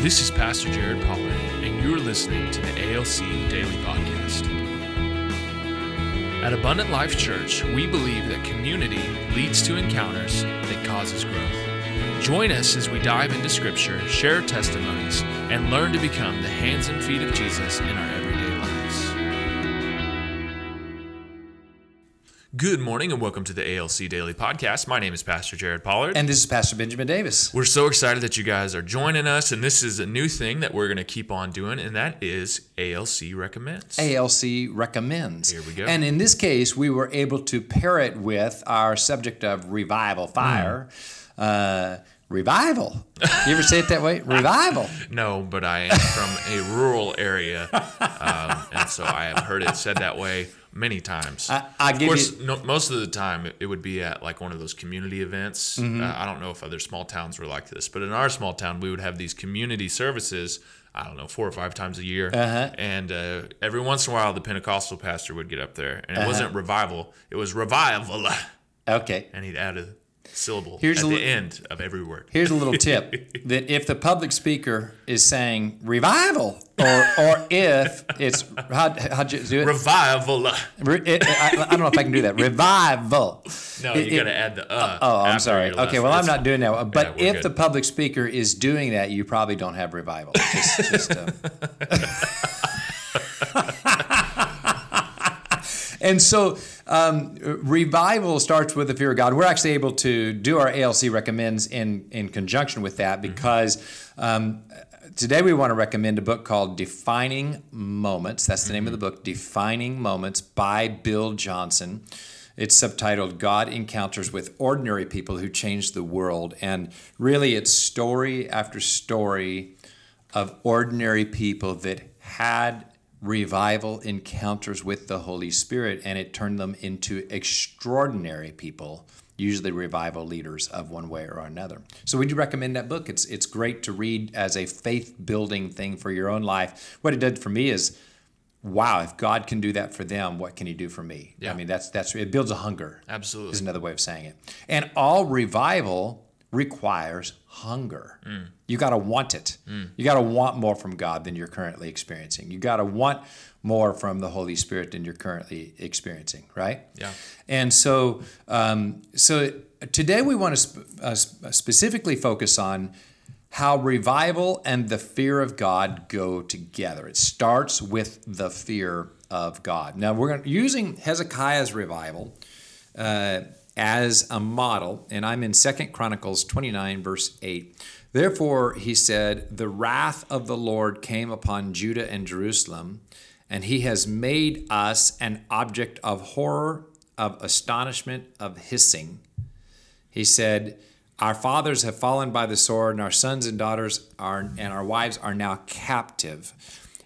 This is Pastor Jared Pollard, and you're listening to the ALC Daily Podcast. At Abundant Life Church, we believe that community leads to encounters that causes growth. Join us as we dive into Scripture, share testimonies, and learn to become the hands and feet of Jesus in our Good morning, and welcome to the ALC Daily Podcast. My name is Pastor Jared Pollard. And this is Pastor Benjamin Davis. We're so excited that you guys are joining us, and this is a new thing that we're going to keep on doing, and that is ALC Recommends. ALC recommends. Here we go. And in this case, we were able to pair it with our subject of revival fire. Hmm. Uh, revival. You ever say it that way? Revival. No, but I am from a rural area, um, and so I have heard it said that way many times. I- I of course, you- no, most of the time it- it would be at like one of those community events. Mm-hmm. Uh, I don't know if other small towns were like this, but in our small town, we would have these community services. I don't know, four or five times a year, Uh-huh. and uh, every once in a while, the Pentecostal pastor would get up there, and it Uh-huh. wasn't revival; it was revival, Okay. and he'd add a syllable Here's at the li- end of every word. Here's a little tip that if the public speaker is saying revival, or or if it's how how'd you do it? Revival. Re- it- I, I don't know if I can do that. Revival. No, It- you got to add the uh. Oh, I'm sorry. Okay, well, I'm not doing that. But we're if good. the public speaker is doing that, you probably don't have revival. Just, just, uh... and so, um, revival starts with the fear of God. We're actually able to do our ALC recommends in in conjunction with that Mm-hmm. because. Um, Today, we want to recommend a book called Defining Moments. That's the name of the book, Defining Moments by Bill Johnson. It's subtitled God Encounters with Ordinary People Who Changed the World. And really, it's story after story of ordinary people that had revival encounters with the Holy Spirit, and it turned them into extraordinary people, usually revival leaders of one way or another. So we do recommend that book. It's it's great to read as a faith building thing for your own life. What it did for me is wow, if God can do that for them, what can he do for me? Yeah. I mean, that's that's it builds a hunger. Absolutely, is another way of saying it. And all revival requires hunger. Mm. You got to want it. You got to want more from God than you're currently experiencing. You got to want more from the Holy Spirit than you're currently experiencing, right? Yeah. And so, um, so today we want to sp- uh, sp- specifically focus on how revival and the fear of God go together. It starts with the fear of God. Now we're gonna, using Hezekiah's revival uh, as a model, and I'm in Second Chronicles 29, verse 8. Therefore, he said, The wrath of the Lord came upon Judah and Jerusalem, and he has made us an object of horror, of astonishment, of hissing. He said, Our fathers have fallen by the sword, and our sons and daughters are and our wives are now captive.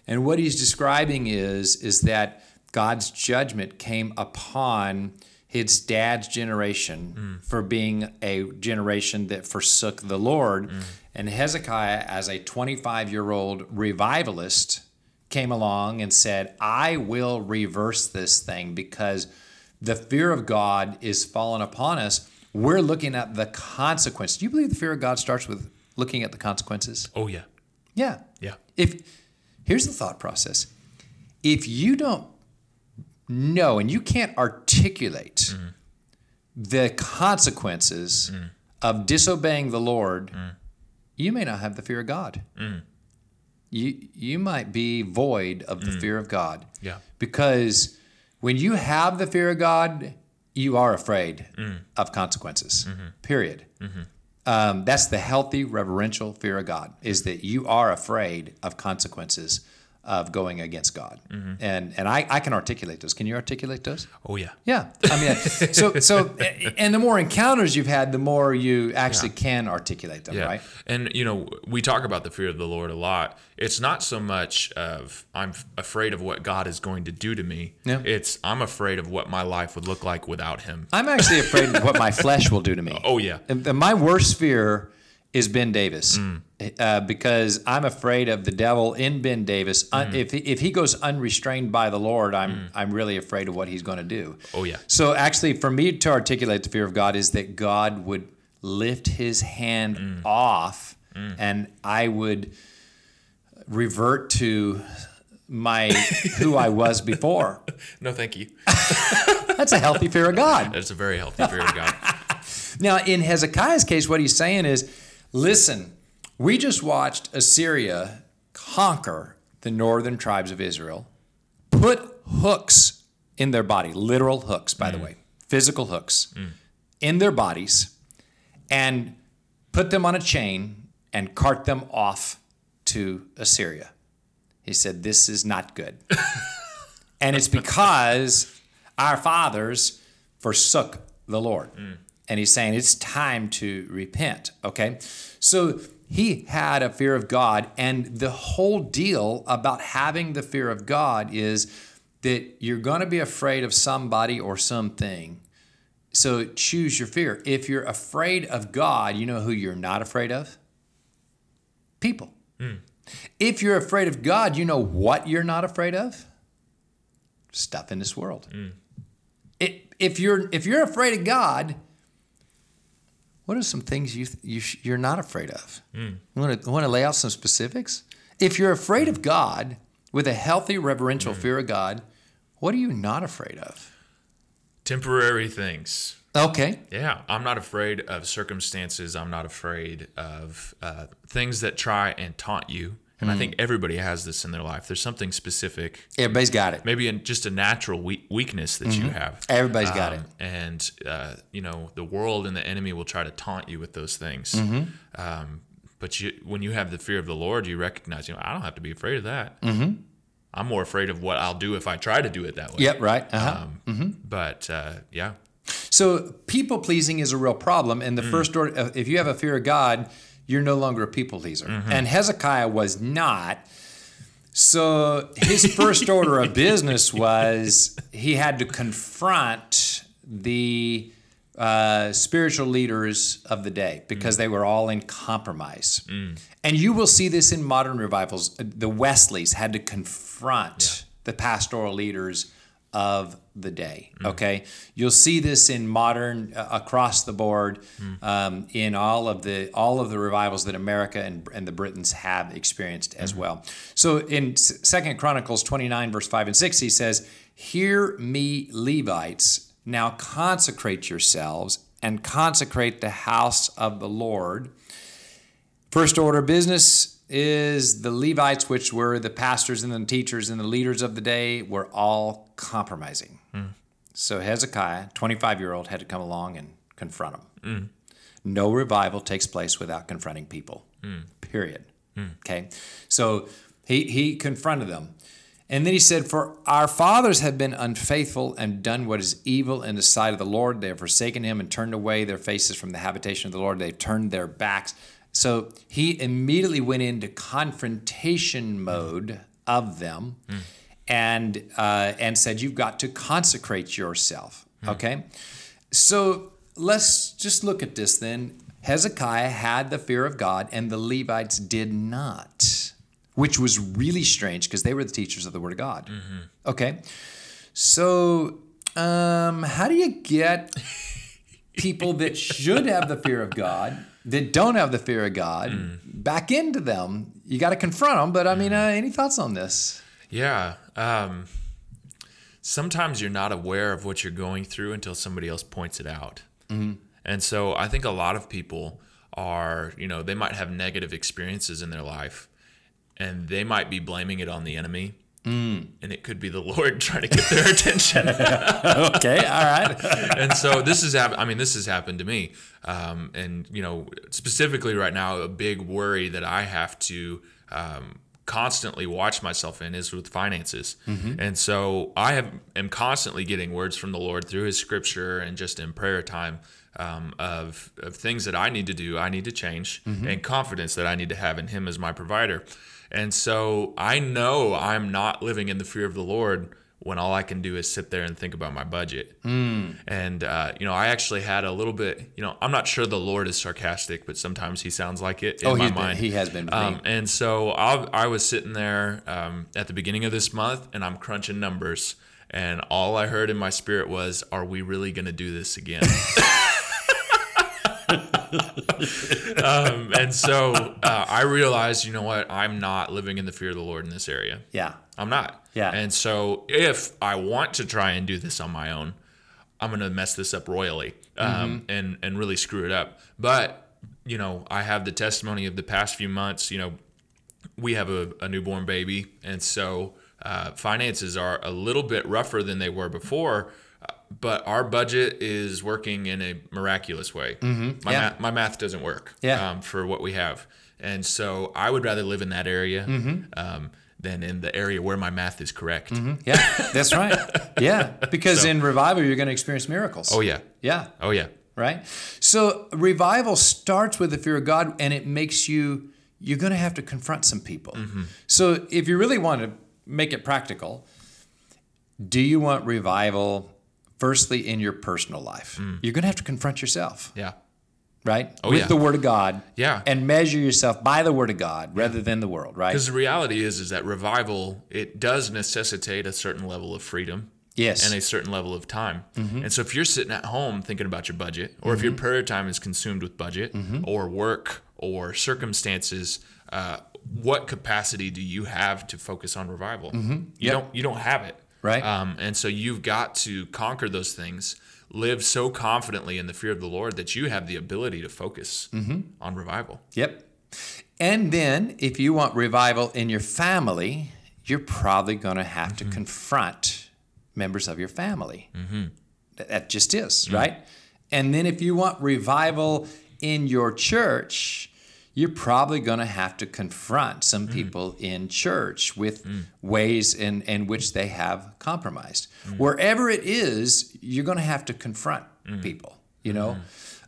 And what he's describing is, is that God's judgment came upon his dad's generation mm. for being a generation that forsook the Lord. Mm. And Hezekiah, as a 25 year old revivalist, came along and said, I will reverse this thing because the fear of God is fallen upon us. We're looking at the consequence. Do you believe the fear of God starts with looking at the consequences? Oh yeah. Yeah. Yeah. If here's the thought process. If you don't know and you can't articulate the consequences of disobeying the Lord, you may not have the fear of God. You you might be void of the fear of God. Yeah. Because when you have the fear of God, you are afraid of consequences. Period. Um, that's the healthy, reverential fear of God. Is that you are afraid of consequences of going against God, mm-hmm. and and I, I can articulate those. Can you articulate those? Oh yeah. Yeah, I mean, so so, and the more encounters you've had, the more you actually can articulate them, Yeah. right? And you know, we talk about the fear of the Lord a lot. It's not so much of I'm afraid of what God is going to do to me. Yeah. It's I'm afraid of what my life would look like without him. I'm actually afraid of what my flesh will do to me. Oh yeah. And my worst fear is Ben Davis Mm. uh, because I'm afraid of the devil in Ben Davis. Un- Mm. if, he, if he goes unrestrained by the Lord, I'm I'm really afraid of what he's going to do. Oh yeah. So actually, for me to articulate the fear of God is that God would lift His hand Mm. off, and I would revert to my who I was before. No, thank you. That's a healthy fear of God. That's a very healthy fear of God. Now, in Hezekiah's case, what he's saying is listen, we just watched Assyria conquer the northern tribes of Israel, put hooks in their body, literal hooks, by the mm. way, physical hooks mm. in their bodies, and put them on a chain and cart them off to Assyria. He said, This is not good. and it's because our fathers forsook the Lord. Mm. And he's saying it's time to repent. Okay. So he had a fear of God. And the whole deal about having the fear of God is that you're going to be afraid of somebody or something. So choose your fear. If you're afraid of God, you know who you're not afraid of? People. Hmm. If you're afraid of God, you know what you're not afraid of? Stuff in this world. Hmm. It, if you're if you're afraid of God, what are some things you, you sh- you're not afraid of? Hmm. You want to want to lay out some specifics? If you're afraid of hmm. God with a healthy reverential hmm. fear of God, what are you not afraid of? Temporary things. Okay. Yeah, I'm not afraid of circumstances. I'm not afraid of uh, things that try and taunt you. And I think everybody has this in their life. There's something specific, Everybody's got it. maybe in just a natural we- weakness that you have. Everybody's got it. Um, And uh, you know, the world and the enemy will try to taunt you with those things. Mm-hmm. Um, but you, when you have the fear of the Lord, you recognize, you know, I don't have to be afraid of that. Mm-hmm. I'm more afraid of what I'll do if I try to do it that way. Yep, right. Uh-huh. Um, But uh, yeah, So people pleasing is a real problem. And the first order, if you have a fear of God, you're no longer a people pleaser. Mm-hmm. And Hezekiah was not. So his first order of business was he had to confront the uh, spiritual leaders of the day because mm. they were all in compromise. Mm. And you will see this in modern revivals. The Wesleys had to confront the pastoral leaders of the day. Okay, you'll see this in modern uh, across the board um, in all of the all of the revivals that America and, and the Britons have experienced as well. So in Second Chronicles twenty nine verse five and six, he says, "Hear me, Levites, now consecrate yourselves and consecrate the house of the Lord." First order of business is the Levites, which were the pastors and the teachers and the leaders of the day, were all compromising. Hmm. So Hezekiah, 25 year old, had to come along and confront them. Hmm. No revival takes place without confronting people, hmm. period. Okay. So he, he confronted them. And then he said, For our fathers have been unfaithful and done what is evil in the sight of the Lord. They have forsaken him and turned away their faces from the habitation of the Lord. They've turned their backs. So he immediately went into confrontation mode of them and, uh, and said, You've got to consecrate yourself. Okay? So let's just look at this then. Hezekiah had the fear of God, and the Levites did not, which was really strange because they were the teachers of the Word of God. Okay, so um, how do you get people that should have the fear of God that don't have the fear of God back into them? You got to confront them. But I mean, uh, any thoughts on this? Yeah. Um, sometimes you're not aware of what you're going through until somebody else points it out. And so I think a lot of people are, you know, they might have negative experiences in their life and they might be blaming it on the enemy. And it could be the Lord trying to get their attention. Okay, all right. and so this has happened. I mean, this has happened to me. Um, and you know, specifically right now, a big worry that I have to um, constantly watch myself in is with finances. And so I have am constantly getting words from the Lord through His Scripture and just in prayer time. Um, of, of things that I need to do, I need to change, and confidence that I need to have in Him as my provider. And so I know I'm not living in the fear of the Lord when all I can do is sit there and think about my budget. And, uh, you know, I actually had a little bit, you know, I'm not sure the Lord is sarcastic, but sometimes he sounds like it in Oh, my he's been, he has been. Um, and so I, I was sitting there um, at the beginning of this month and I'm crunching numbers. And all I heard in my spirit was, Are we really going to do this again? um, and so uh, I realized, you know what? I'm not living in the fear of the Lord in this area. Yeah. I'm not. Yeah. And so if I want to try and do this on my own, I'm gonna mess this up royally um, and and really screw it up. But you know, I have the testimony of the past few months. You know, we have a, a newborn baby, and so uh, finances are a little bit rougher than they were before. But our budget is working in a miraculous way. Mm-hmm. My, Yeah. math, my math doesn't work Yeah. um, for what we have. And so I would rather live in that area um, than in the area where my math is correct. Yeah, that's right. Yeah, because in revival, you're going to experience miracles. Oh, yeah. Yeah, Oh, yeah. right? So revival starts with the fear of God and it makes you you're going to have to confront some people. So if you really want to make it practical, do you want revival firstly in your personal life? You're going to have to confront yourself, Yeah. right? Oh, with yeah. the word of God. Yeah. And measure yourself by the word of God rather than the world, right? Because the reality is, is that revival it does necessitate a certain level of freedom Yes. and a certain level of time. Mm-hmm. And so if you're sitting at home thinking about your budget, or if your prayer time is consumed with budget, Mm-hmm. or work, or circumstances, uh, what capacity do you have to focus on revival? You Mm-hmm. Yep. don't. You don't have it. Right. Um, and so you've got to conquer those things. Live so confidently in the fear of the Lord that you have the ability to focus Mm-hmm. on revival. Yep. And then if you want revival in your family, you're probably going to have to confront members of your family. That- That just is, right? And then if you want revival in your church, you're probably going to have to confront some mm. people in church with mm. ways in, in which they have compromised. Mm. Wherever it is, you're going to have to confront people, you know?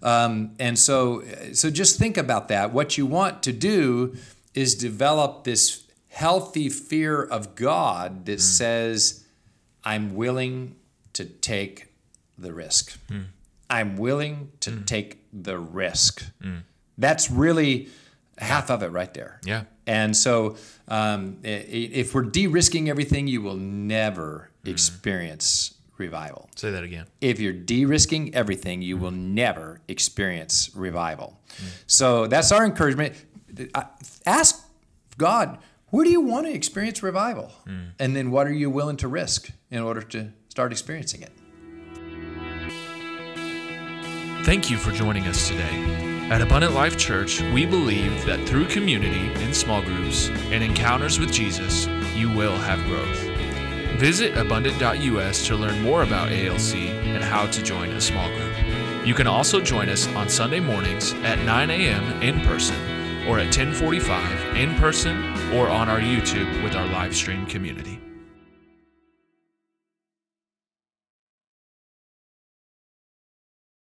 Mm-hmm. Um, and so, so just think about that. What you want to do is develop this healthy fear of God that says, I'm willing to take the risk. I'm willing to take the risk. That's really half of it right there. Yeah. And so, um, if we're de risking everything, you will never mm-hmm. experience revival. Say that again. If you're de risking everything, you will mm-hmm. never experience revival. Mm-hmm. So, that's our encouragement. Ask God, where do you want to experience revival? Mm. And then, what are you willing to risk in order to start experiencing it? Thank you for joining us today. At Abundant Life Church, we believe that through community in small groups and encounters with Jesus, you will have growth. Visit abundant.us to learn more about ALC and how to join a small group. You can also join us on Sunday mornings at 9 a.m. in person or at 1045 in person or on our YouTube with our live stream community.